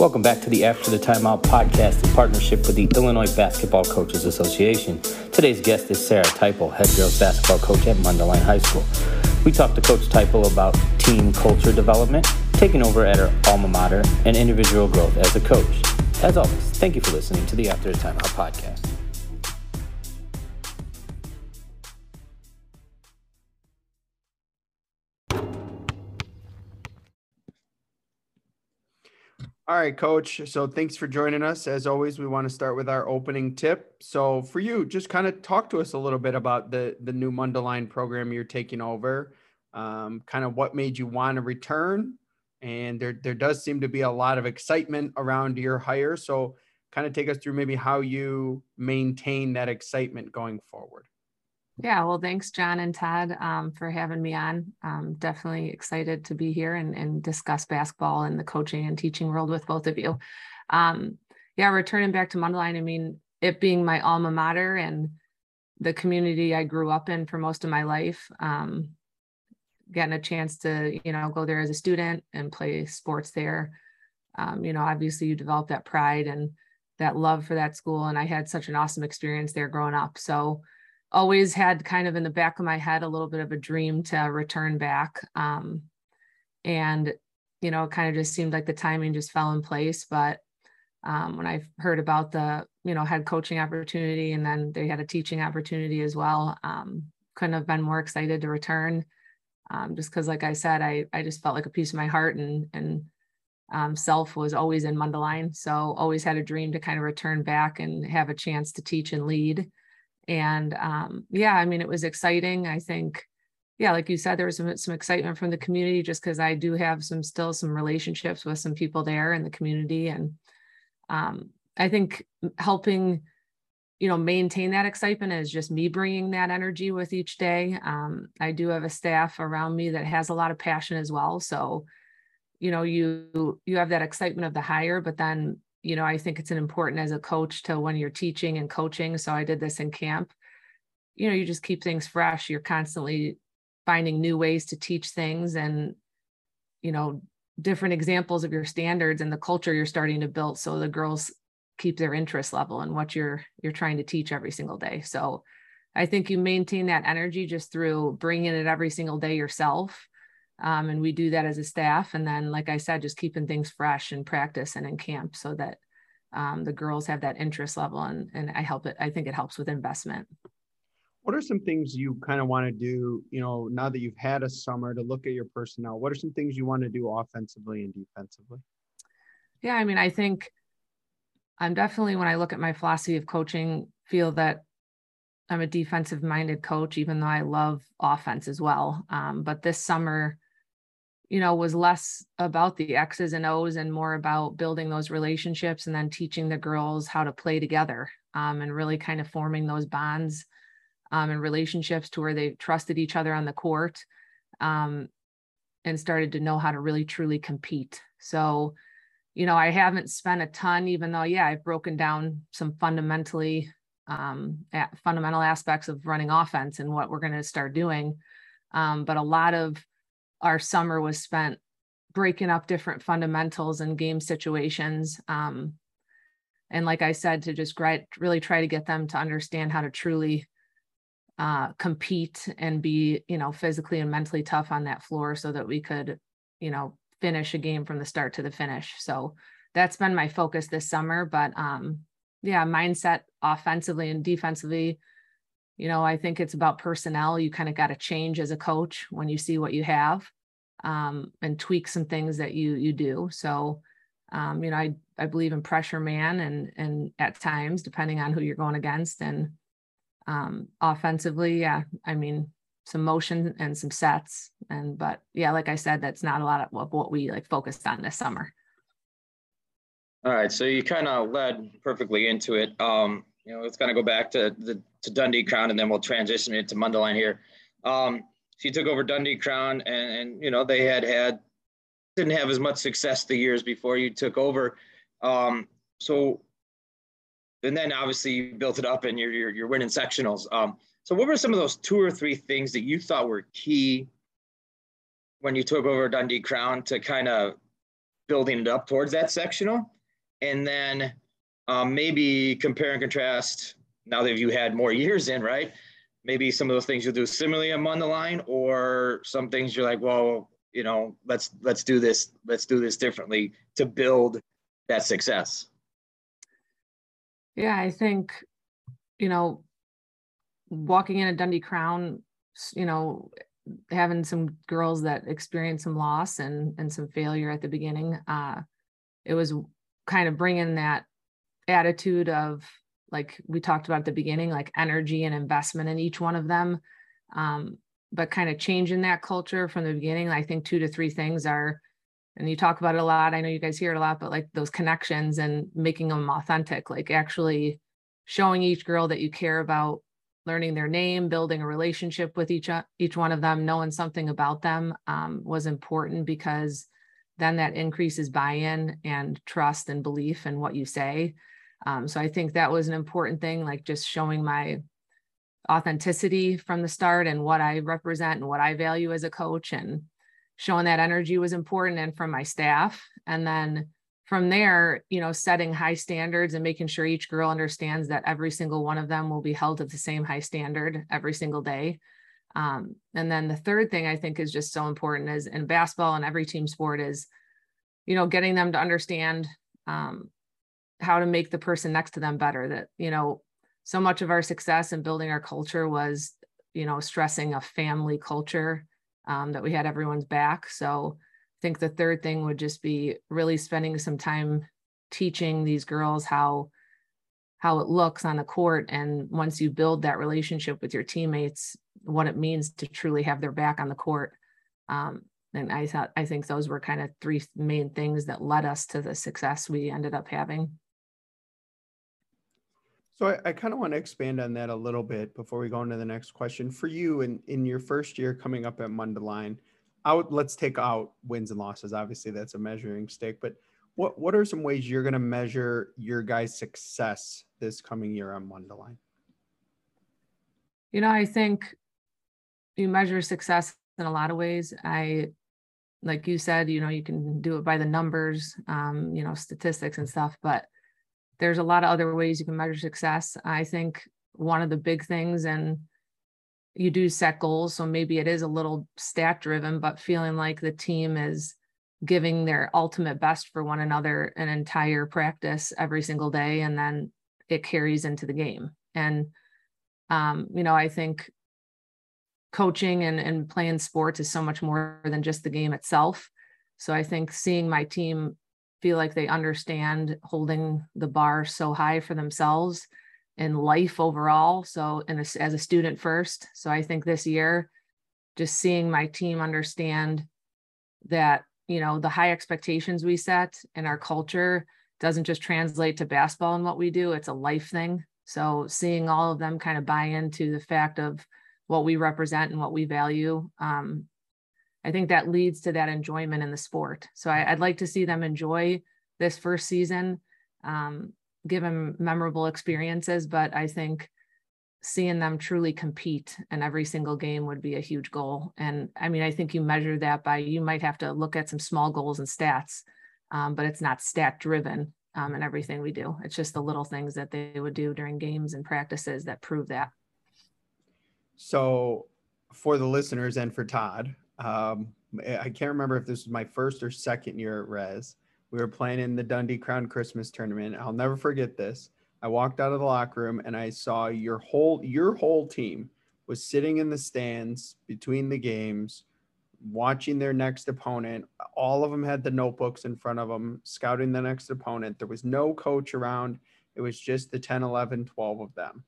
Welcome back to the After the Timeout podcast in partnership with the Illinois Basketball Coaches Association. Today's guest is Sarah Teipel, head girls basketball coach at Mundelein High School. We talked to Coach Teipel about team culture development, taking over at her alma mater, and individual growth as a coach. As always, thank you for listening to the After the Timeout podcast. All right, coach. So thanks for joining us. As always, we want to start with our opening tip. So for you, just kind of talk to us a little bit about the the new Mundelein program you're taking over. Um, kind of what made you want to return, and there there does seem to be a lot of excitement around your hire. So kind of take us through maybe how you maintain that excitement going forward. Yeah, well, thanks, John and Todd, um, for having me on. Um, definitely excited to be here and, and, discuss basketball and the coaching and teaching world with both of you. Um, yeah, returning back to Mundelein, I mean, it being my alma mater and the community I grew up in for most of my life, um, getting a chance to, you know, go there as a student and play sports there. Um, you know, obviously you develop that pride and that love for that school. And I had such an awesome experience there growing up. So, always had kind of in the back of my head a little bit of a dream to return back. Um, and, you know, it kind of just seemed like the timing just fell in place. But um, when I heard about the, you know, head coaching opportunity and then they had a teaching opportunity as well, um, couldn't have been more excited to return. Um, just because, like I said, I, I just felt like a piece of my heart and, and um, self was always in Mundelein. So always had a dream to kind of return back and have a chance to teach and lead and um, yeah i mean it was exciting. I think yeah like you said there was some, some excitement from the community just because i do have some still some relationships with some people there in the community. And um, i think helping you know maintain that excitement is just me bringing that energy with each day. Um, i do have a staff around me that has a lot of passion as well. So you know you you have that excitement of the hire but then you know, I think it's an important as a coach to when you're teaching and coaching. So I did this in camp. You know, you just keep things fresh. You're constantly finding new ways to teach things and, you know, different examples of your standards and the culture you're starting to build so the girls keep their interest level in what you're you're trying to teach every single day. So I think you maintain that energy just through bringing it every single day yourself um, and we do that as a staff. And then, like I said, just keeping things fresh in practice and in camp so that um, the girls have that interest level and, and I help it. I think it helps with investment. What are some things you kind of want to do, you know, now that you've had a summer to look at your personnel? What are some things you want to do offensively and defensively? Yeah, I mean, I think I'm definitely, when I look at my philosophy of coaching, feel that I'm a defensive minded coach, even though I love offense as well. Um, but this summer, you know, was less about the X's and O's and more about building those relationships and then teaching the girls how to play together um, and really kind of forming those bonds um, and relationships to where they trusted each other on the court um, and started to know how to really truly compete. So, you know, I haven't spent a ton, even though, yeah, I've broken down some fundamentally um, fundamental aspects of running offense and what we're going to start doing. Um, but a lot of our summer was spent breaking up different fundamentals and game situations. Um, and like I said, to just really try to get them to understand how to truly uh, compete and be, you know, physically and mentally tough on that floor so that we could, you know, finish a game from the start to the finish. So that's been my focus this summer. But um, yeah, mindset offensively and defensively, you know, I think it's about personnel. You kind of got to change as a coach when you see what you have um, and tweak some things that you you do. So, um, you know, I I believe in pressure man and and at times depending on who you're going against and um, offensively, yeah, I mean some motion and some sets and but yeah, like I said, that's not a lot of what we like focused on this summer. All right, so you kind of led perfectly into it. Um, you know, let's kind of go back to the to Dundee Crown, and then we'll transition into Mundelein here. Um, she took over Dundee Crown, and, and you know they had had didn't have as much success the years before you took over. Um, so, and then obviously you built it up, and you're you're, you're winning sectionals. Um, so, what were some of those two or three things that you thought were key when you took over Dundee Crown to kind of building it up towards that sectional. And then um, maybe compare and contrast now that you had more years in, right? Maybe some of those things you'll do similarly on the line, or some things you're like, well, you know, let's let's do this, let's do this differently to build that success. Yeah, I think, you know, walking in a Dundee Crown, you know, having some girls that experienced some loss and and some failure at the beginning, uh, it was kind of bringing that attitude of like we talked about at the beginning, like energy and investment in each one of them. Um, but kind of changing that culture from the beginning. I think two to three things are, and you talk about it a lot. I know you guys hear it a lot, but like those connections and making them authentic, like actually showing each girl that you care about learning their name, building a relationship with each each one of them, knowing something about them um, was important because then that increases buy-in and trust and belief in what you say. Um, so I think that was an important thing, like just showing my authenticity from the start and what I represent and what I value as a coach and showing that energy was important and from my staff. And then from there, you know, setting high standards and making sure each girl understands that every single one of them will be held to the same high standard every single day. Um, and then the third thing I think is just so important is in basketball and every team sport is, you know, getting them to understand um, how to make the person next to them better. That, you know, so much of our success in building our culture was, you know, stressing a family culture um, that we had everyone's back. So I think the third thing would just be really spending some time teaching these girls how how it looks on the court and once you build that relationship with your teammates what it means to truly have their back on the court um, and i thought i think those were kind of three main things that led us to the success we ended up having so I, I kind of want to expand on that a little bit before we go into the next question. For you, in in your first year coming up at Mundelein, out let's take out wins and losses. Obviously, that's a measuring stick. But what what are some ways you're going to measure your guys' success this coming year on Mundelein? You know, I think you measure success in a lot of ways. I like you said, you know, you can do it by the numbers, um, you know, statistics and stuff, but there's a lot of other ways you can measure success. I think one of the big things, and you do set goals, so maybe it is a little stat driven, but feeling like the team is giving their ultimate best for one another an entire practice every single day, and then it carries into the game. And um, you know, I think coaching and, and playing sports is so much more than just the game itself. So I think seeing my team feel like they understand holding the bar so high for themselves in life overall. So, and as a student first. So, I think this year, just seeing my team understand that, you know, the high expectations we set in our culture doesn't just translate to basketball and what we do, it's a life thing. So, seeing all of them kind of buy into the fact of what we represent and what we value um, I think that leads to that enjoyment in the sport. So I, would like to see them enjoy this first season, um, give them memorable experiences. But I think seeing them truly compete in every single game would be a huge goal. And I mean, I think you measure that by you might have to look at some small goals and stats, um, but it's not stat driven um, in everything we do. It's just the little things that they would do during games and practices that prove that. So, for the listeners and for Todd, um, I can't remember if this was my first or second year at Res. We were playing in the Dundee Crown Christmas tournament. I'll never forget this. I walked out of the locker room and I saw your whole your whole team was sitting in the stands between the games, watching their next opponent. All of them had the notebooks in front of them, scouting the next opponent. There was no coach around. It was just the 10, 11, 12 of them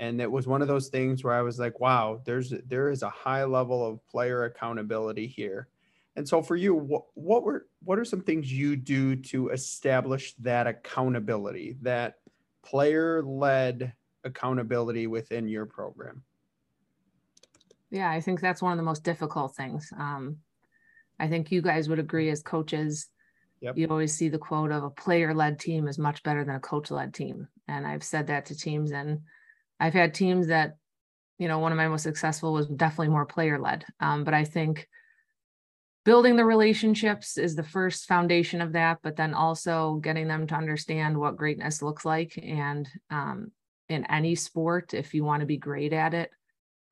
and it was one of those things where I was like, wow, there's there is a high level of player accountability here. And so for you, what, what were what are some things you do to establish that accountability, that player led accountability within your program? Yeah, I think that's one of the most difficult things. Um, I think you guys would agree as coaches. Yep. You always see the quote of a player led team is much better than a coach led team. And I've said that to teams and I've had teams that, you know, one of my most successful was definitely more player led. Um, but I think building the relationships is the first foundation of that, but then also getting them to understand what greatness looks like. And um, in any sport, if you want to be great at it,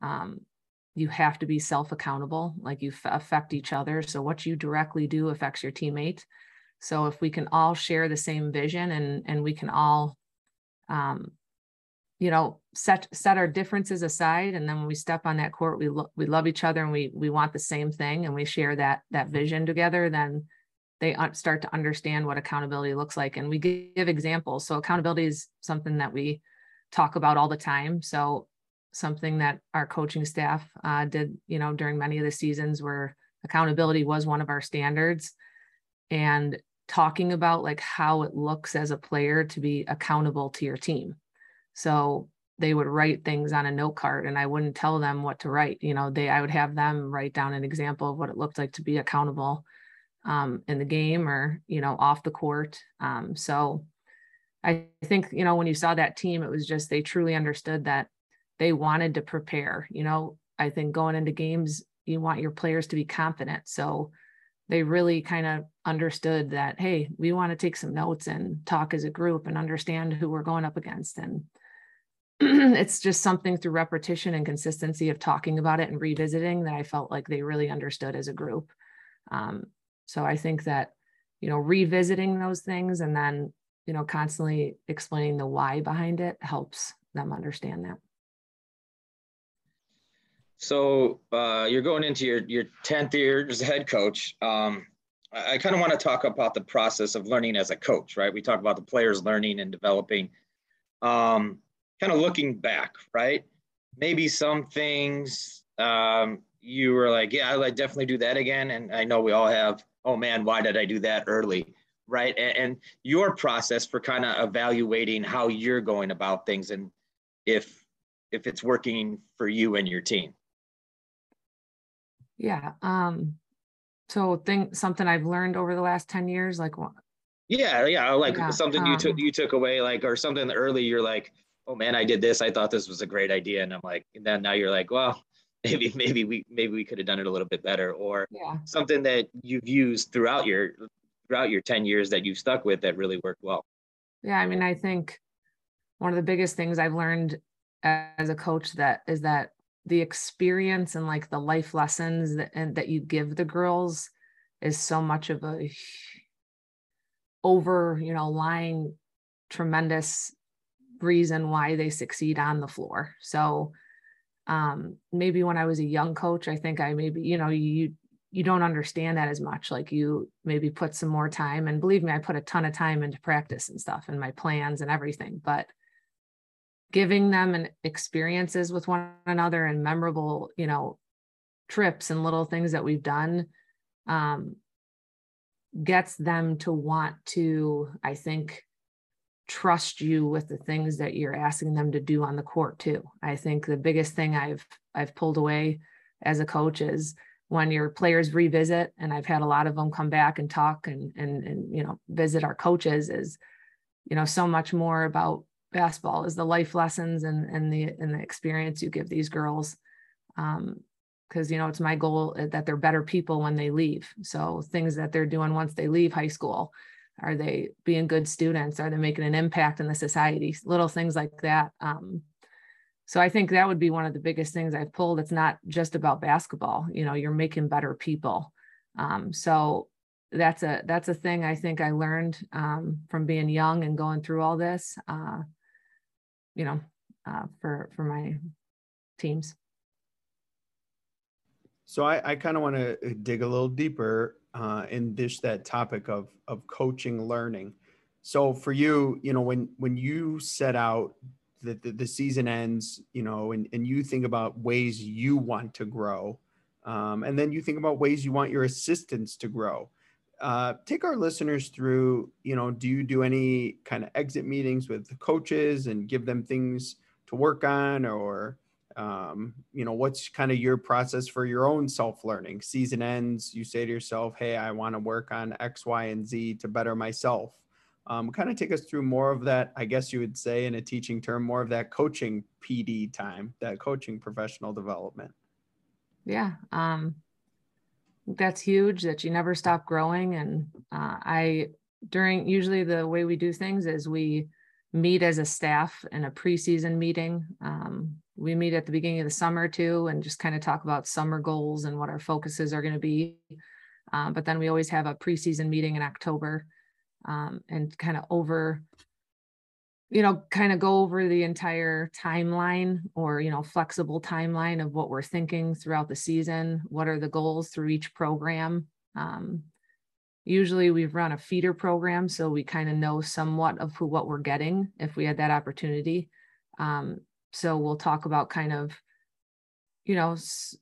um, you have to be self accountable, like you f- affect each other. So, what you directly do affects your teammate. So, if we can all share the same vision and, and we can all um, you know set set our differences aside and then when we step on that court we lo- we love each other and we we want the same thing and we share that that vision together then they start to understand what accountability looks like and we give examples. So accountability is something that we talk about all the time. So something that our coaching staff uh, did you know during many of the seasons where accountability was one of our standards and talking about like how it looks as a player to be accountable to your team so they would write things on a note card and I wouldn't tell them what to write. You know, they I would have them write down an example of what it looked like to be accountable um, in the game or, you know, off the court. Um, so I think, you know, when you saw that team, it was just they truly understood that they wanted to prepare. You know, I think going into games, you want your players to be confident. So they really kind of understood that, hey, we want to take some notes and talk as a group and understand who we're going up against. And it's just something through repetition and consistency of talking about it and revisiting that I felt like they really understood as a group. Um, so I think that, you know, revisiting those things and then, you know, constantly explaining the why behind it helps them understand that. So uh, you're going into your, your 10th year as a head coach. Um, I, I kind of want to talk about the process of learning as a coach, right? We talk about the players learning and developing. Um, kind of looking back, right? Maybe some things um, you were like, yeah, I definitely do that again. And I know we all have, oh man, why did I do that early? Right. And, and your process for kind of evaluating how you're going about things and if if it's working for you and your team. Yeah. Um, so think something I've learned over the last 10 years, like yeah, yeah, like yeah, something um, you took you took away, like or something early, you're like, oh man, I did this. I thought this was a great idea. And I'm like, and then now you're like, well, maybe, maybe we, maybe we could have done it a little bit better or yeah. something that you've used throughout your, throughout your 10 years that you've stuck with that really worked well. Yeah. I mean, I think one of the biggest things I've learned as a coach that is that the experience and like the life lessons that, and that you give the girls is so much of a over, you know, lying tremendous reason why they succeed on the floor. So um, maybe when I was a young coach, I think I maybe, you know, you you don't understand that as much. Like you maybe put some more time. And believe me, I put a ton of time into practice and stuff and my plans and everything. But giving them an experiences with one another and memorable, you know, trips and little things that we've done um, gets them to want to, I think, trust you with the things that you're asking them to do on the court too. I think the biggest thing I've I've pulled away as a coach is when your players revisit and I've had a lot of them come back and talk and and and you know visit our coaches is you know so much more about basketball is the life lessons and and the and the experience you give these girls um because you know it's my goal that they're better people when they leave so things that they're doing once they leave high school are they being good students? Are they making an impact in the society? Little things like that um, so i think that would be one of the biggest things i've pulled. It's not just about basketball you know you're making better people um, so that's a that's a thing i think i learned um, from being young and going through all this uh, you know uh, for for my teams. So I, I kind of want to dig a little deeper uh, and dish that topic of of coaching learning. So for you, you know, when when you set out that the, the, season ends, you know, and, and you think about ways you want to grow, um, and then you think about ways you want your assistants to grow. Uh, take our listeners through, you know, do you do any kind of exit meetings with the coaches and give them things to work on or um, you know what's kind of your process for your own self-learning season ends you say to yourself hey i want to work on x y and z to better myself um, kind of take us through more of that i guess you would say in a teaching term more of that coaching pd time that coaching professional development yeah um, that's huge that you never stop growing. And uh, I, during usually the way we do things is we meet as a staff in a preseason meeting. Um, we meet at the beginning of the summer too, and just kind of talk about summer goals and what our focuses are going to be. Um, but then we always have a preseason meeting in October um, and kind of over you know, kind of go over the entire timeline or, you know, flexible timeline of what we're thinking throughout the season. What are the goals through each program? Usually we've run a feeder program, so we kind of know somewhat of who what we're getting if we had that opportunity. Um, so we'll talk about kind of, you know,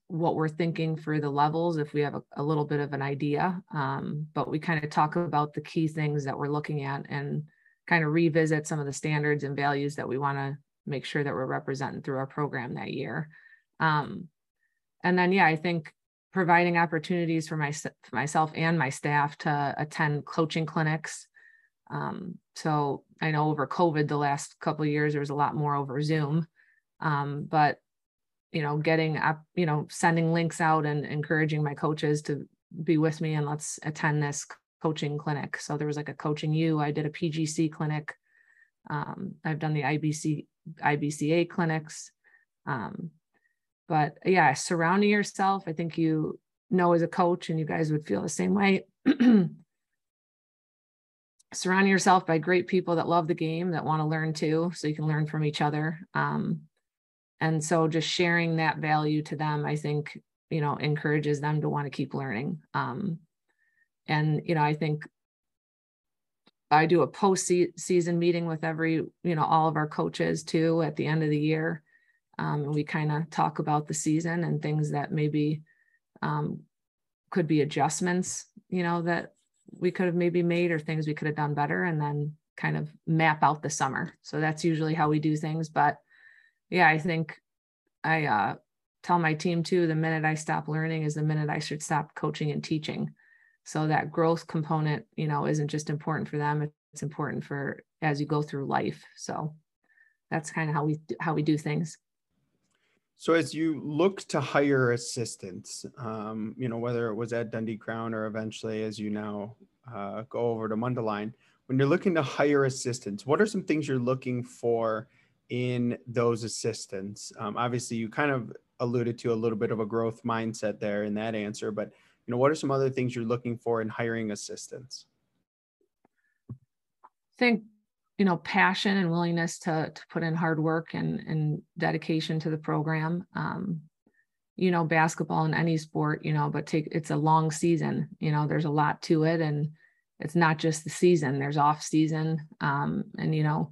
what we're thinking for the levels if we have a, a little bit of an idea. Um, but we kind of talk about the key things that we're looking at and kind of revisit some of the standards and values that we want to make sure that we're representing through our program that year. Um, and then, yeah, I think providing opportunities for, my, for myself and my staff to attend coaching clinics. Um, so I know over COVID, the last couple years, there was a lot more over Zoom. Um, but you know, getting up, you know, sending links out and encouraging my coaches to be with me and let's attend this coaching clinic. So there was like a Coaching U. I did a PGC clinic. Um, I've done the IBC IBCA clinics. Um, but yeah, surrounding yourself, I think you know as a coach, and you guys would feel the same way. surrounding yourself by great people that love the game, that want to learn too, so you can learn from each other. Um, and so just sharing that value to them, I think, you know, encourages them to want to keep learning. Um, and you know i think i do a post season meeting with every you know all of our coaches too at the end of the year um, and we kind of talk about the season and things that maybe um, could be adjustments you know that we could have maybe made or things we could have done better and then kind of map out the summer. So that's usually how we do things. But yeah i think i uh, tell my team too the minute i stop learning is the minute i should stop coaching and teaching. So that growth component you know isn't just important for them it's important for as you go through life. So that's kind of how we how we do things so as you look to hire assistants um, you know whether it was at dundee crown or eventually as you now uh, go over to mundelein when you're looking to hire assistants what are some things you're looking for in those assistants? Um, obviously you kind of alluded to a little bit of a growth mindset there in that answer but you know what are some other things you're looking for in hiring assistants? I think you know passion and willingness to to put in hard work and and dedication to the program. Um, you know basketball and any sport you know but take it's a long season you know there's a lot to it and it's not just the season there's off season. Um, and you know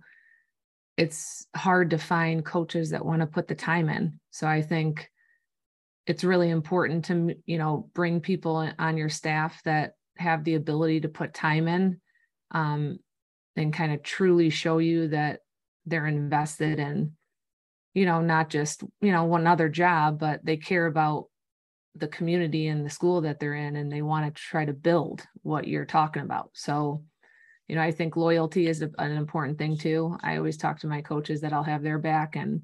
it's hard to find coaches that want to put the time in. So i think it's really important to you know bring people on your staff that have the ability to put time in. Um, and kind of truly show you that they're invested in you know not just you know one other job but they care about the community and the school that they're in and they want to try to build what you're talking about so you know i think loyalty is an important thing too i always talk to my coaches that i'll have their back and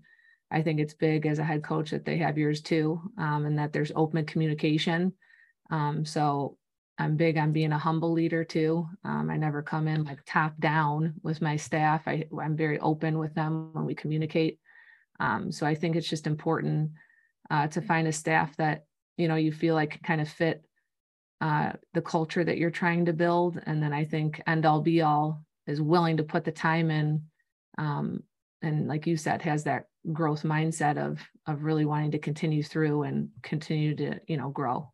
I think it's big as a head coach that they have yours too, um, and that there's open communication. Um, so I'm big on being a humble leader too. Um, I never come in like top down with my staff. I, I'm very open with them when we communicate. Um, so I think it's just important uh, to find a staff that you know you feel like kind of fit uh, the culture that you're trying to build, and then I think end all be all is willing to put the time in um, and like you said has that growth mindset of of really wanting to continue through and continue to you know grow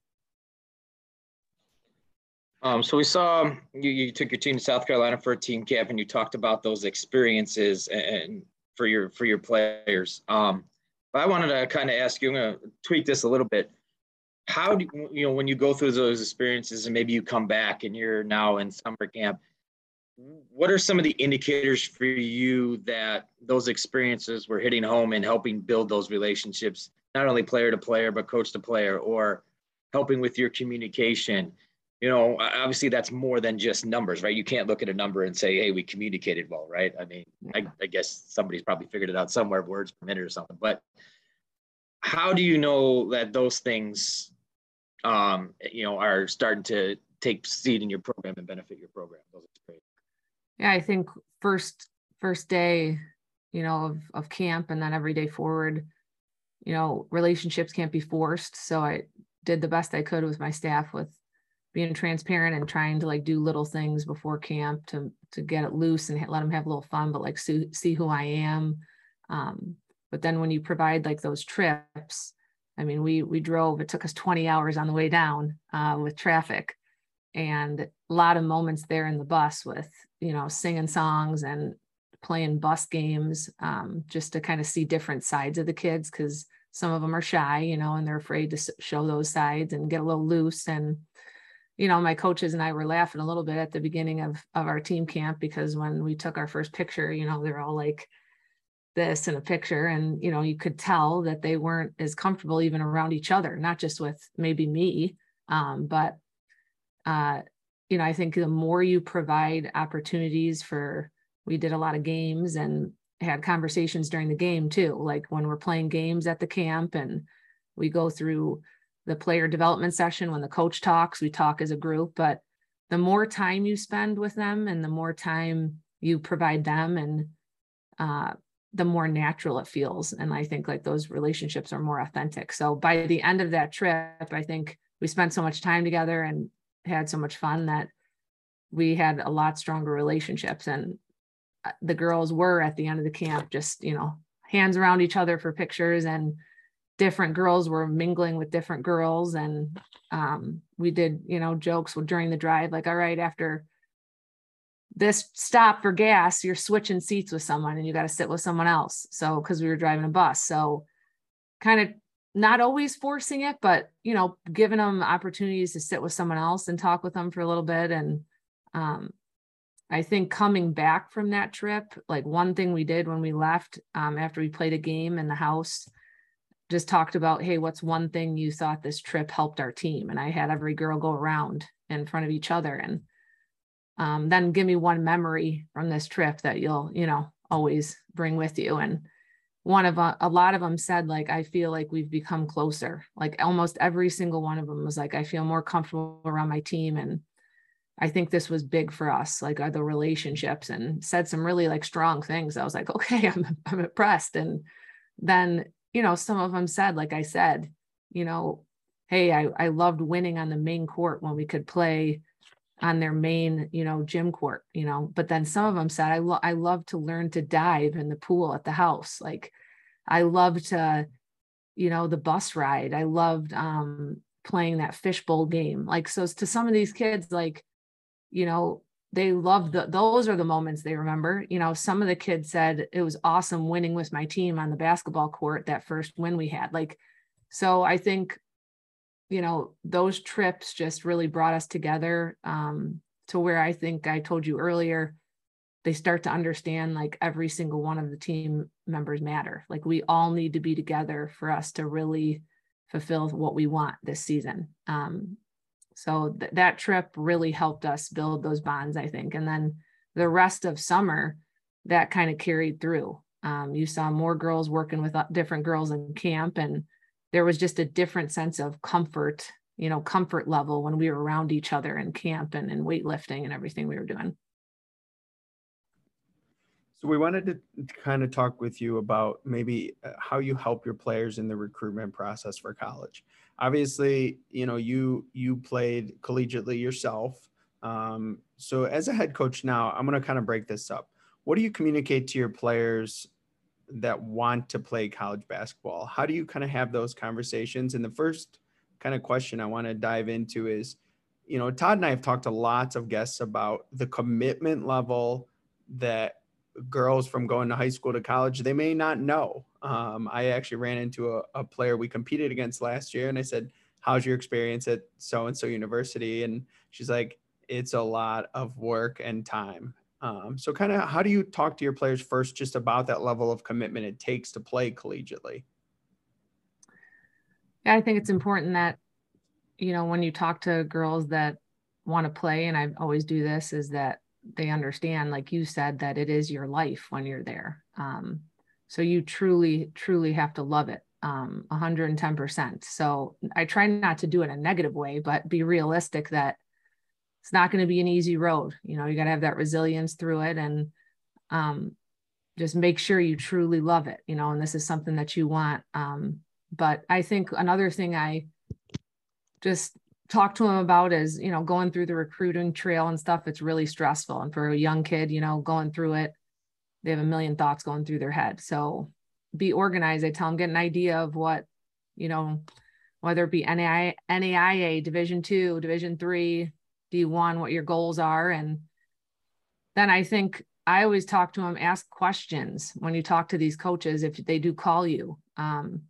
um, so we saw you, you took your team to south carolina for a team camp and you talked about those experiences and for your for your players. Um, but i wanted to kind of ask you i'm going to tweak this a little bit. How do you know when you go through those experiences and maybe you come back and you're now in summer camp what are some of the indicators for you that those experiences were hitting home and helping build those relationships not only player to player but coach to player or helping with your communication you know obviously that's more than just numbers right you can't look at a number and say hey we communicated well right i mean I, I guess somebody's probably figured it out somewhere words per minute or something but how do you know that those things um, you know, are starting to take seed in your program and benefit your program. Those are great. Yeah, I think first first day, you know, of, of camp and then every day forward, you know, relationships can't be forced. So I did the best I could with my staff with being transparent and trying to like do little things before camp to to get it loose and let them have a little fun, but like see, see who I am. Um, but then when you provide like those trips, I mean, we we drove. It took us 20 hours on the way down uh, with traffic, and a lot of moments there in the bus with you know singing songs and playing bus games, um, just to kind of see different sides of the kids because some of them are shy, you know, and they're afraid to show those sides and get a little loose and you know, my coaches and I were laughing a little bit at the beginning of of our team camp because when we took our first picture, you know, they're all like this in a picture and you know, you could tell that they weren't as comfortable even around each other, not just with maybe me, um, but uh, you know, I think the more you provide opportunities for we did a lot of games and had conversations during the game too, like when we're playing games at the camp and we go through the player development session when the coach talks we talk as a group but the more time you spend with them and the more time you provide them and uh, the more natural it feels. And i think like those relationships are more authentic. So by the end of that trip i think we spent so much time together and had so much fun that we had a lot stronger relationships. And uh, the girls were at the end of the camp just you know hands around each other for pictures and different girls were mingling with different girls and um, we did you know jokes during the drive like all right after this stop for gas you're switching seats with someone and you got to sit with someone else. So because we were driving a bus. So kind of not always forcing it but you know giving them opportunities to sit with someone else and talk with them for a little bit. And um, i think coming back from that trip like one thing we did when we left um, after we played a game in the house just talked about, hey, what's one thing you thought this trip helped our team? And I had every girl go around in front of each other and um, then give me one memory from this trip that you'll, you know, always bring with you. And one of a, a lot of them said, like, I feel like we've become closer. Like almost every single one of them was like, I feel more comfortable around my team. And I think this was big for us, like the relationships and said some really like strong things. I was like, okay, I'm, I'm impressed. And then you know, some of them said, like I said, you know, hey, I, I loved winning on the main court when we could play on their main, you know, gym court, you know, but then some of them said, I, lo- I love to learn to dive in the pool at the house. Like I love to, you know, the bus ride. I loved um, playing that fishbowl game. Like, so to some of these kids, like, you know, they love the those are the moments they remember you know some of the kids said it was awesome winning with my team on the basketball court that first win we had like so i think you know those trips just really brought us together um, to where i think i told you earlier they start to understand like every single one of the team members matter. Like we all need to be together for us to really fulfill what we want this season um, so th- that trip really helped us build those bonds, I think. And then the rest of summer, that kind of carried through. Um, you saw more girls working with uh, different girls in camp, and there was just a different sense of comfort, you know, comfort level when we were around each other in camp and in weightlifting and everything we were doing. So we wanted to kind of talk with you about maybe uh, how you help your players in the recruitment process for college obviously you know you you played collegiately yourself um, so as a head coach now i'm going to kind of break this up. What do you communicate to your players that want to play college basketball? How do you kind of have those conversations? And the first kind of question i want to dive into is you know todd and i have talked to lots of guests about the commitment level that girls from going to high school to college they may not know. Um, i actually ran into a, a, player we competed against last year and i said how's your experience at so and so university? And she's like it's a lot of work and time. Um, so kind of how do you talk to your players first just about that level of commitment it takes to play collegiately? Yeah i think it's important that you know when you talk to girls that want to play and i always do this is that they understand, like you said, that it is your life when you're there. Um, so you truly, truly have to love it. um, 110%. So I try not to do it in a negative way, but be realistic that it's not going to be an easy road. You know, you got to have that resilience through it and um, just make sure you truly love it, you know, and this is something that you want. Um, but I think another thing I just talk to them about is, you know, going through the recruiting trail and stuff, it's really stressful. And for a young kid, you know, going through it, they have a million thoughts going through their head. So be organized. I tell them get an idea of what, you know, whether it be NAIA, NAIA Division two, Division three, D1, what your goals are. And then I think I always talk to them, ask questions when you talk to these coaches if they do call you. Um,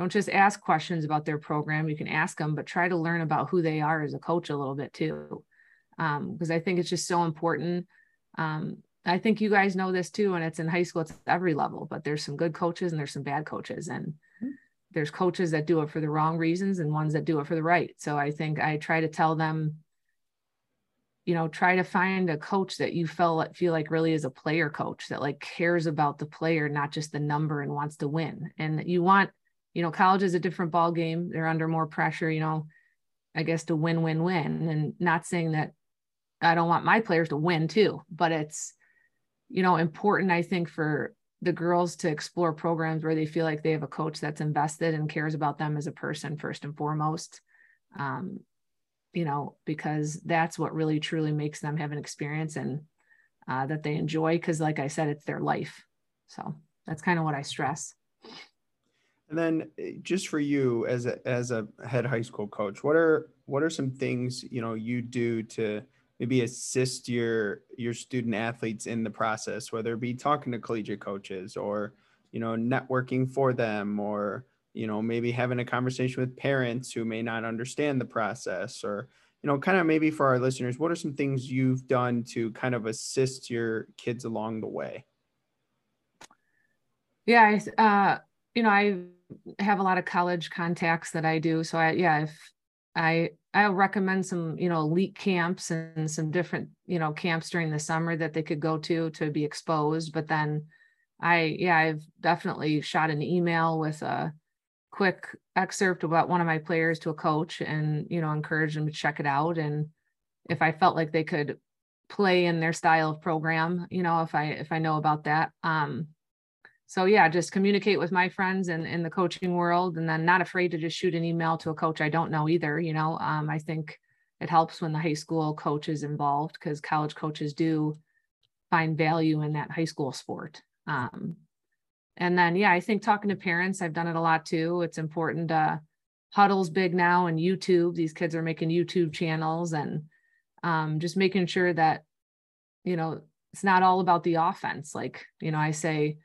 don't just ask questions about their program. You can ask them, but try to learn about who they are as a coach a little bit too. Because um, I think it's just so important. Um, I think you guys know this too, and it's in high school, it's every level, but there's some good coaches and there's some bad coaches. And mm-hmm. there's coaches that do it for the wrong reasons and ones that do it for the right. So I think I try to tell them, you know, try to find a coach that you feel feel like really is a player coach that like cares about the player, not just the number and wants to win. And you want, you know, college is a different ball game. They're under more pressure, you know, I guess to win, win, win. And not saying that I don't want my players to win too, but it's you know, important, I think, for the girls to explore programs where they feel like they have a coach that's invested and cares about them as a person first and foremost. Um, you know, because that's what really truly makes them have an experience and uh, that they enjoy. Because, like I said, it's their life. So that's kind of what I stress. And then, eh, just for you as a as a head high school coach, what are what are some things you know you do to maybe assist your your student athletes in the process whether it be talking to collegiate coaches or you know networking for them or you know maybe having a conversation with parents who may not understand the process or you know kind of maybe for our listeners what are some things you've done to kind of assist your kids along the way? Yeah uh you know i have a lot of college contacts that i do so i yeah if I I recommend some you know elite camps and some different you know camps during the summer that they could go to to be exposed. But then I yeah I've definitely shot an email with a quick excerpt about one of my players to a coach and you know encourage them to check it out and if I felt like they could play in their style of program you know if I if I know about that um so yeah just communicate with my friends and in, in the coaching world and then not afraid to just shoot an email to a coach i don't know either you know? Um, i think it helps when the high school coach is involved because college coaches do find value in that high school sport. Um, and then yeah i think talking to parents i've done it a lot too. It's important uh, Hudl's big now and youtube. These kids are making youtube channels and um, just making sure that you know it's not all about the offense. Like you know i say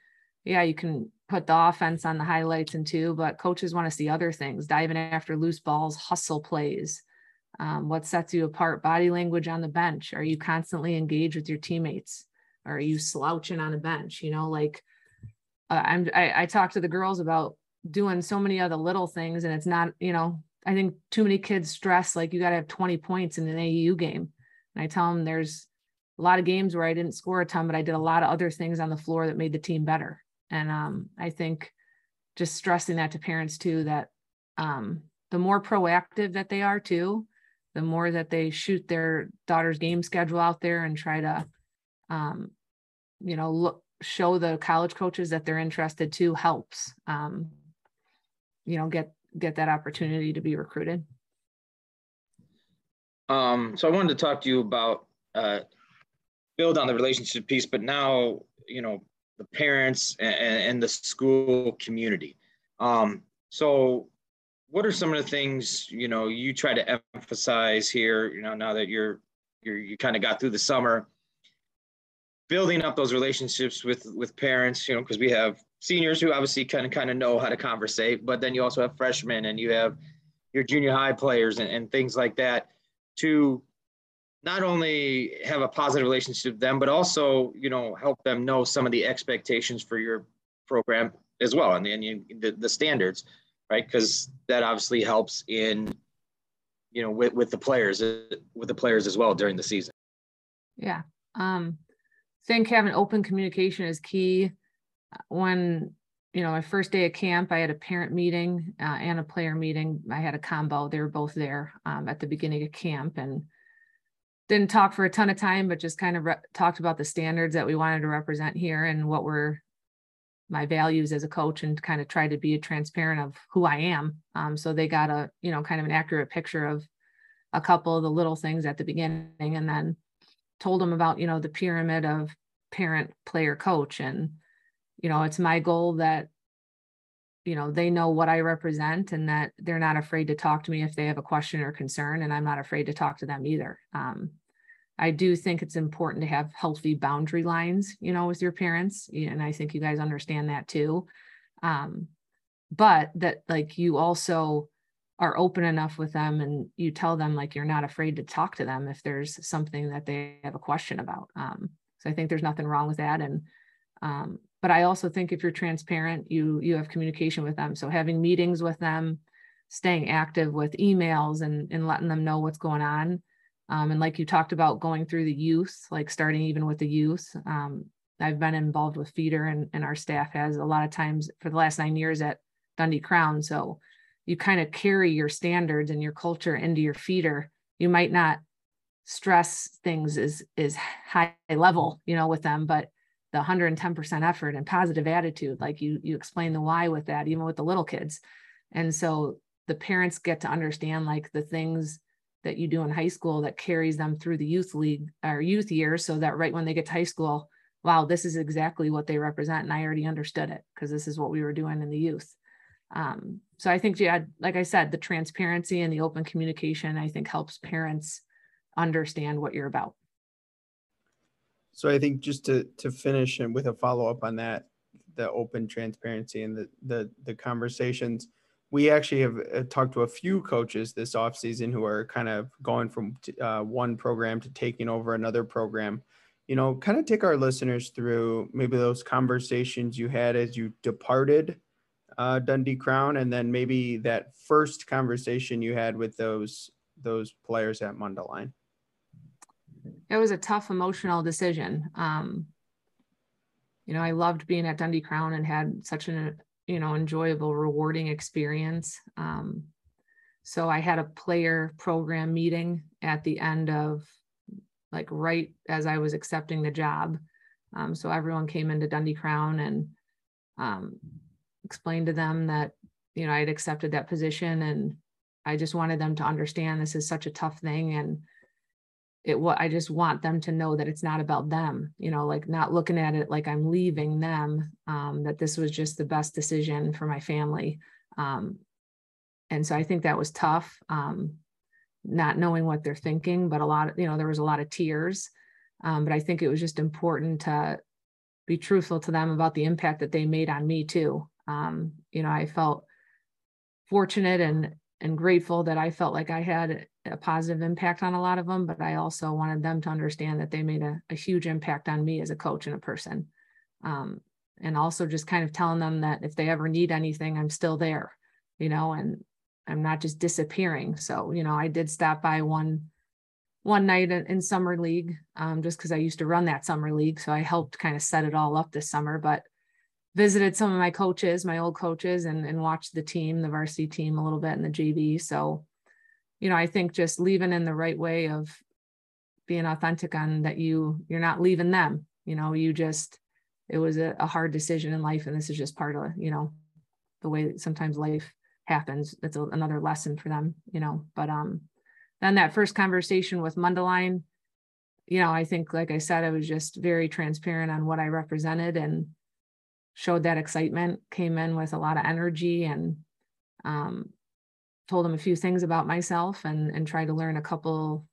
yeah, you can put the offense on the highlights and two, but coaches want to see other things, diving after loose balls, hustle plays. Um, what sets you apart? Body language on the bench. Are you constantly engaged with your teammates? or Are you slouching on a bench? You know, like uh, I'm, I, I talk to the girls about doing so many other little things, and it's not, you know, I think too many kids stress like you got to have 20 points in an AAU game. And I tell them there's a lot of games where I didn't score a ton, but I did a lot of other things on the floor that made the team better. And um, I think just stressing that to parents too, that um, the more proactive that they are too, the more that they shoot their daughter's game schedule out there and try to, um, you know, look, show the college coaches that they're interested too helps, um, you know, get, get that opportunity to be recruited. Um, so I wanted to talk to you about uh, build on the relationship piece, but now, you know, the parents and, and the school community. Um, so what are some of the things you know you try to emphasize here you know now that you're you're you kind of got through the summer building up those relationships with with parents you know because we have seniors who obviously kind of kind of know how to conversate but then you also have freshmen and you have your junior high players and, and things like that to not only have a positive relationship with them, but also, you know, help them know some of the expectations for your program as well, and, and you, the, the standards, right? Because that obviously helps in, you know, with, with the players, with the players as well during the season. Yeah. Um, I think having open communication is key when, you know, my first day of camp, I had a parent meeting uh, and a player meeting. I had a combo. They were both there um, at the beginning of camp and didn't talk for a ton of time, but just kind of re- talked about the standards that we wanted to represent here and what were my values as a coach and kind of try to be transparent of who I am. Um, so they got a, you know, kind of an accurate picture of a couple of the little things at the beginning and then told them about, you know, the pyramid of parent, player, coach. And, you know, it's my goal that, you know, they know what I represent and that they're not afraid to talk to me if they have a question or concern. And I'm not afraid to talk to them either. Um, I do think it's important to have healthy boundary lines, you know, with your parents. And I think you guys understand that too. Um, but that like you also are open enough with them and you tell them like you're not afraid to talk to them if there's something that they have a question about. Um, so I think there's nothing wrong with that. And um, but I also think if you're transparent, you you have communication with them. So having meetings with them, staying active with emails and and letting them know what's going on. Um, and like you talked about going through the youth, like starting even with the youth. Um, I've been involved with feeder and, and our staff has a lot of times for the last nine years at Dundee Crown. So you kind of carry your standards and your culture into your feeder. You might not stress things is is high level you know with them but the 110% effort and positive attitude like you you explain the why with that even with the little kids and so the parents get to understand like the things that you do in high school that carries them through the youth league or youth years so that right when they get to high school wow this is exactly what they represent and i already understood it because this is what we were doing in the youth um, so i think yeah like i said the transparency and the open communication i think helps parents understand what you're about. So I think just to to finish and with a follow up on that, the open transparency and the the the conversations, we actually have uh, talked to a few coaches this off season who are kind of going from uh, one program to taking over another program. You know, kind of take our listeners through maybe those conversations you had as you departed uh, Dundee Crown, and then maybe that first conversation you had with those those players at Mundelein it was a tough emotional decision. Um, you know, I loved being at Dundee Crown and had such an, you know, enjoyable, rewarding experience. Um, so I had a player program meeting at the end of like right as I was accepting the job. Um, so everyone came into Dundee Crown and um, explained to them that, you know, I had accepted that position and I just wanted them to understand this is such a tough thing and it what I just want them to know that it's not about them, you know, like not looking at it like I'm leaving them, um, that this was just the best decision for my family. Um, and so I think that was tough, um, not knowing what they're thinking, but a lot of, you know, there was a lot of tears. Um, but I think it was just important to be truthful to them about the impact that they made on me too. Um, you know, I felt fortunate and and grateful that I felt like I had a positive impact on a lot of them, but I also wanted them to understand that they made a, a huge impact on me as a coach and a person. Um, and also just kind of telling them that if they ever need anything, I'm still there, you know, and I'm not just disappearing. So, you know, I did stop by one one night in, summer league um, just because I used to run that summer league. So I helped kind of set it all up this summer, but visited some of my coaches, my old coaches, and, and watched the team, the varsity team a little bit in the JV. So you know, I think just leaving in the right way of being authentic on that you you're not leaving them. You know, you just it was a, a hard decision in life, and this is just part of you know the way sometimes life happens. It's a, another lesson for them, you know. But um, then that first conversation with Mundelein, you know, I think like I said, I was just very transparent on what I represented and showed that excitement. Came in with a lot of energy and um, told them a few things about myself and and tried to learn a couple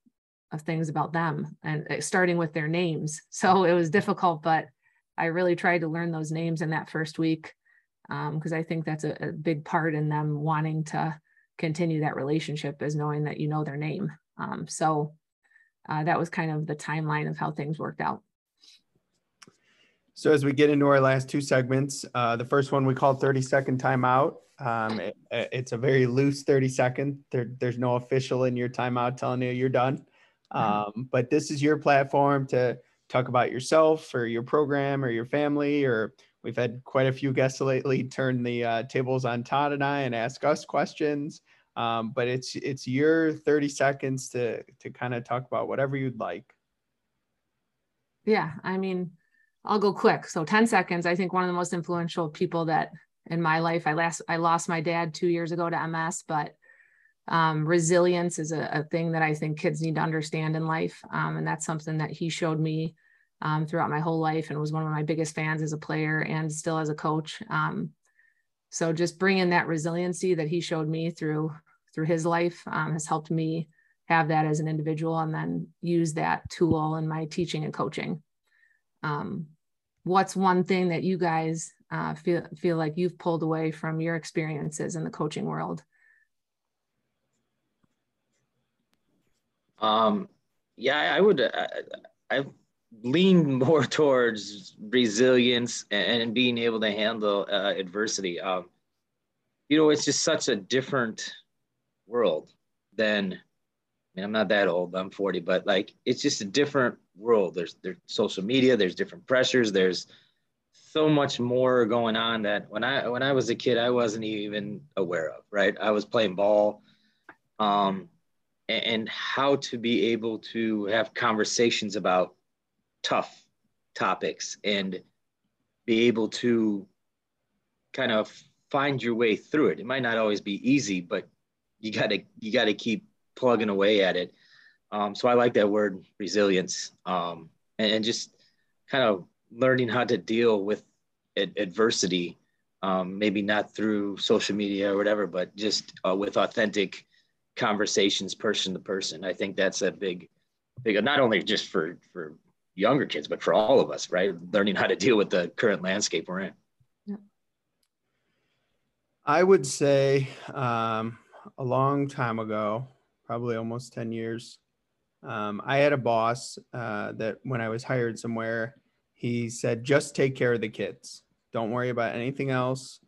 of things about them and uh, starting with their names. So it was difficult but i really tried to learn those names in that first week because um, i think that's a, a, big part in them wanting to continue that relationship is knowing that you know their name. Um, so uh, that was kind of the timeline of how things worked out. So as we get into our last two segments uh, the first one we call 30 second timeout um, it, it's a very loose 30 second. There, there's no official in your timeout telling you you're done. Mm-hmm. Um, but this is your platform to talk about yourself or your program or your family or we've had quite a few guests lately turn the uh, tables on Todd and I and ask us questions. Um, but it's it's your 30 seconds to to kind of talk about whatever you'd like. Yeah, I mean, I'll go quick. So 10 seconds. I think one of the most influential people that in my life, I last I lost my dad two years ago to MS, but um, resilience is a, a, thing that I think kids need to understand in life. Um, and that's something that he showed me um, throughout my whole life and was one of my biggest fans as a player and still as a coach. Um, so just bringing that resiliency that he showed me through through his life um, has helped me have that as an individual and then use that tool in my teaching and coaching. What's one thing that you guys uh, feel feel like you've pulled away from your experiences in the coaching world? Um, yeah, I would. I, I've leaned more towards resilience and, and being able to handle uh, adversity. Um, you know, it's just such a different world than. I mean, I'm not that old. I'm 40, but like, it's just a different world. There's there's social media. There's different pressures. There's so much more going on that when I when I was a kid, I wasn't even aware of. Right, I was playing ball. Um, and how to be able to have conversations about tough topics and be able to kind of find your way through it. It might not always be easy, but you got to you got to keep plugging away at it. Um, so I like that word resilience um, and, and, just kind of learning how to deal with ad- adversity. Um, maybe not through social media or whatever, but just uh, with authentic conversations person to person. I think that's a big, big, not only just for, for younger kids, but for all of us, right? Learning how to deal with the current landscape we're in. Yeah. I would say um, a long time ago, probably almost 10 years, um, I had a boss uh, that when I was hired somewhere, he said, just take care of the kids. Don't worry about anything else.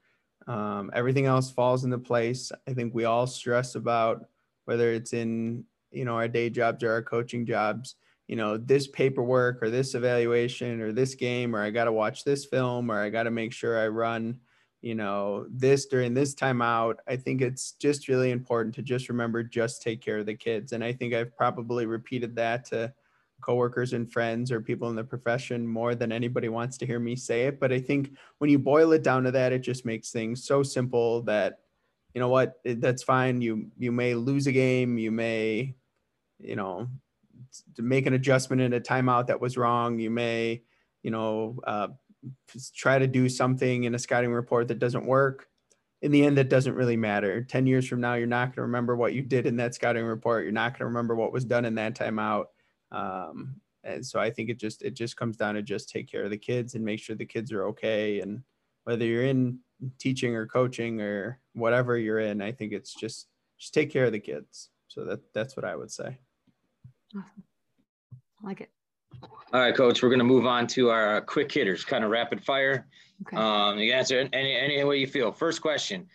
Um, everything else falls into place. I think we all stress about whether it's in you know our day jobs or our coaching jobs you know this paperwork or this evaluation or this game or i got to watch this film or i got to make sure i run you know this during this time out i think it's just really important to just remember just take care of the kids and i think i've probably repeated that to coworkers and friends or people in the profession more than anybody wants to hear me say it but i think when you boil it down to that it just makes things so simple that you know what, that's fine. You you may lose a game, you may, you know, make an adjustment in a timeout that was wrong. You may, you know, uh, try to do something in a scouting report that doesn't work. In the end, that doesn't really matter. 10 years from now, you're not going to remember what you did in that scouting report. You're not going to remember what was done in that timeout. Um, and so I think it just it just comes down to just take care of the kids and make sure the kids are okay. And whether you're in teaching or coaching or whatever you're in, I think it's just just take care of the kids. So that that's what I would say. Awesome. I like it. All right, coach, we're going to move on to our quick hitters, kind of rapid fire. Okay. Um, you answer any, any way you feel. First question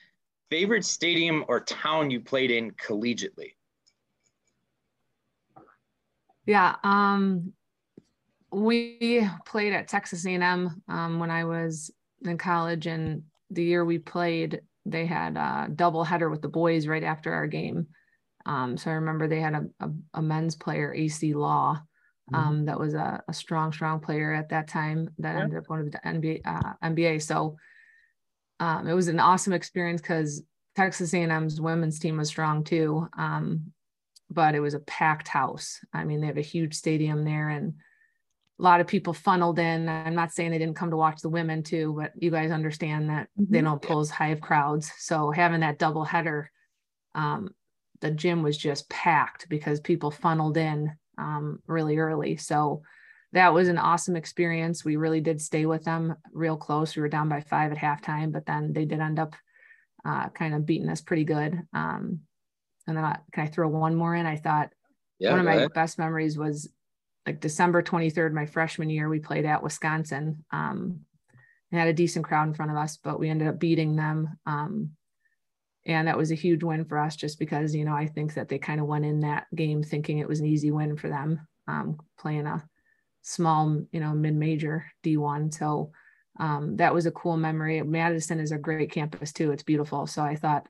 favorite stadium or town you played in collegiately? Yeah, um, we played at Texas A&M um, when I was in college, and the year we played, they had a double header with the boys right after our game. Um, so I remember they had a, a, a men's player, Acie Law. Um, mm-hmm. that was a, a, strong, strong player at that time that yeah. ended up going to the NBA. Uh, NBA. So um, it was an awesome experience because Texas A&M's women's team was strong too. Um, but it was a packed house. I mean, they have a huge stadium there, and a lot of people funneled in. I'm not saying they didn't come to watch the women too, but you guys understand that mm-hmm. they don't pull as high of crowds. So having that double header, um, the gym was just packed because people funneled in um, really early. So that was an awesome experience. We really did stay with them real close. We were down by five at halftime, but then they did end up uh, kind of beating us pretty good. Um, and then I, can I throw one more in? I thought yeah, one of my ahead. best memories was like December 23rd, my freshman year, we played at Wisconsin. Um, had a decent crowd in front of us, but we ended up beating them. Um, and that was a huge win for us just because, you know, I think that they kind of went in that game thinking it was an easy win for them, um, playing a small, you know, mid major D1. So um, that was a cool memory. Madison is a great campus too. It's beautiful. So I thought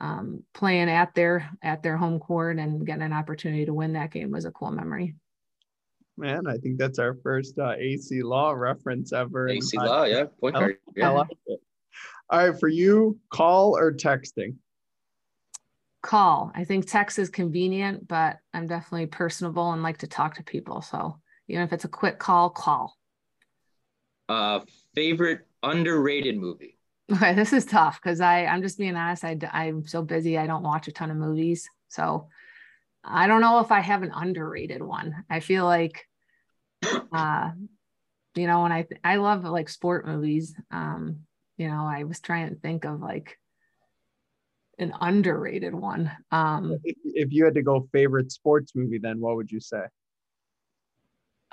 um, playing at their at their home court and getting an opportunity to win that game was a cool memory. Man, I think that's our first uh, Acie Law reference ever. Acie Law, yeah, point guard. Yeah. I like it. All right, for you, call or texting? Call. I think text is convenient, but I'm definitely personable and like to talk to people. So even if it's a quick call, call. Uh, favorite underrated movie? Okay, this is tough because I I'm just being honest. I I'm so busy. I don't watch a ton of movies, so I don't know if I have an underrated one. I feel like, uh, you know, when I I love like sport movies. Um, you know, I was trying to think of like an underrated one. Um, if, you had to go favorite sports movie, then what would you say?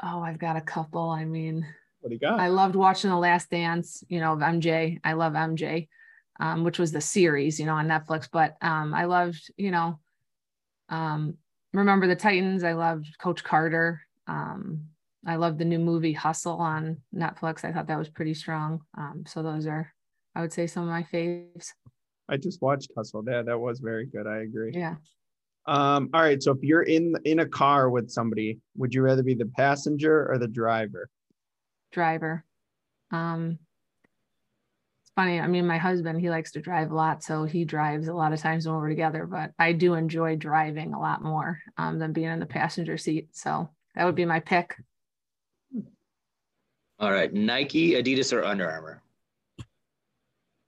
Oh, I've got a couple. I mean, what do you got? I loved watching The Last Dance, you know, of MJ. I love MJ, um, which was the series, you know, on Netflix. But um, I loved, you know, um, Remember the Titans. I loved Coach Carter. Um, I loved the new movie Hustle on Netflix. I thought that was pretty strong. Um, so those are, I would say, some of my faves. I just watched Hustle. Yeah, that was very good. I agree. Yeah. Um, all right. So if you're in in a car with somebody, would you rather be the passenger or the driver? driver. Um, it's funny. I mean, my husband, he likes to drive a lot. So he drives a lot of times when we're together, but I do enjoy driving a lot more um, than being in the passenger seat. So that would be my pick. All right. Nike, Adidas, or Under Armour?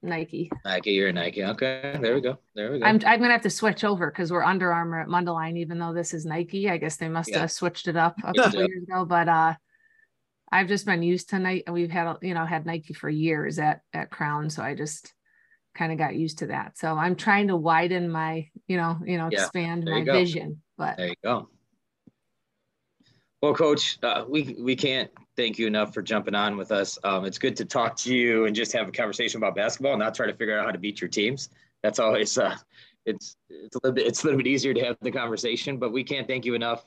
Nike. Nike, you're a Nike. Okay, there we go. There we go. I'm, I'm gonna have to switch over because we're Under Armour at Mundelein, even though this is Nike. I guess they must yeah. have switched it up a couple years ago. But uh, I've just been used to Nike. We've had, you know, had Nike for years at at Crown, so I just kind of got used to that. So I'm trying to widen my, you know, you know, yeah, expand my vision. But there you go. Well, Coach, uh, we we can't thank you enough for jumping on with us. Um, it's good to talk to you and just have a conversation about basketball, and not try to figure out how to beat your teams. That's always uh, it's it's a little bit it's a little bit easier to have the conversation, but we can't thank you enough.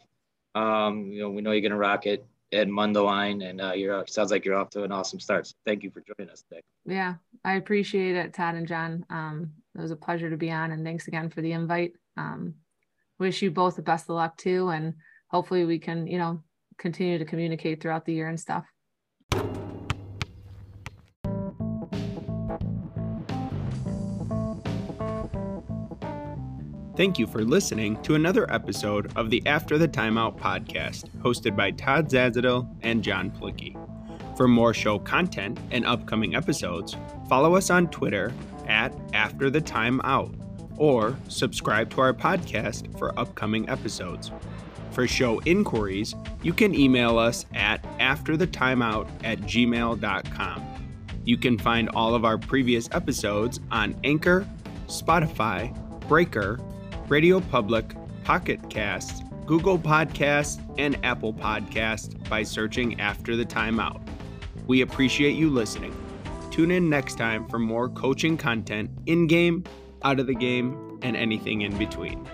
Um, you know, we know you're to rock it at Mundelein, and uh, you're sounds like you're off to an awesome start. So thank you for joining us today. Yeah, I appreciate it, Todd and John. Um, it was a pleasure to be on, and thanks again for the invite. Um, wish you both the best of luck too, and hopefully we can, you know, continue to communicate throughout the year and stuff. Thank you for listening to another episode of the After the Timeout podcast, hosted by Todd Zazadil and John Plicky. For more show content and upcoming episodes, follow us on Twitter at After the Timeout or subscribe to our podcast for upcoming episodes. For show inquiries, you can email us at afterthetimeout at gmail.com. You can find all of our previous episodes on Anchor, Spotify, Breaker, Radio Public, Pocket Casts, Google Podcasts, and Apple Podcasts by searching After the Timeout. We appreciate you listening. Tune in next time for more coaching content in game, out of the game, and anything in between.